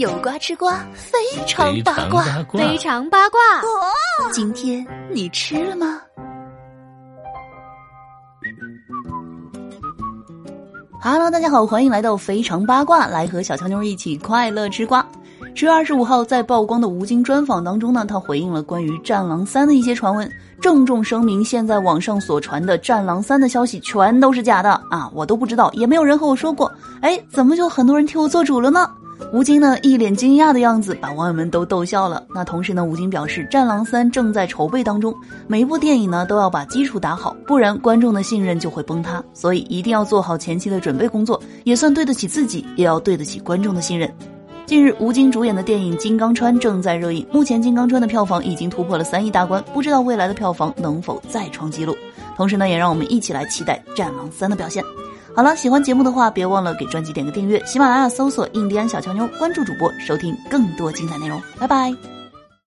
有瓜吃瓜，非常八卦，非常八卦。今天你吃了吗？Hello，大家好，欢迎来到非常八卦，来和小乔妞一起快乐吃瓜。十月二十五号，在曝光的吴京专访当中呢，他回应了关于《战狼三》的一些传闻，郑重声明，现在网上所传的《战狼三》的消息全都是假的啊，我都不知道，也没有人和我说过。哎，怎么就很多人替我做主了呢？吴京呢，一脸惊讶的样子，把网友们都逗笑了。那同时呢，吴京表示，《战狼三》正在筹备当中，每一部电影呢都要把基础打好，不然观众的信任就会崩塌，所以一定要做好前期的准备工作，也算对得起自己，也要对得起观众的信任。近日，吴京主演的电影《金刚川》正在热映。目前，《金刚川》的票房已经突破了三亿大关，不知道未来的票房能否再创纪录。同时呢，也让我们一起来期待《战狼三》的表现。好了，喜欢节目的话，别忘了给专辑点个订阅。喜马拉雅搜索“印第安小乔妞”，关注主播，收听更多精彩内容。拜拜。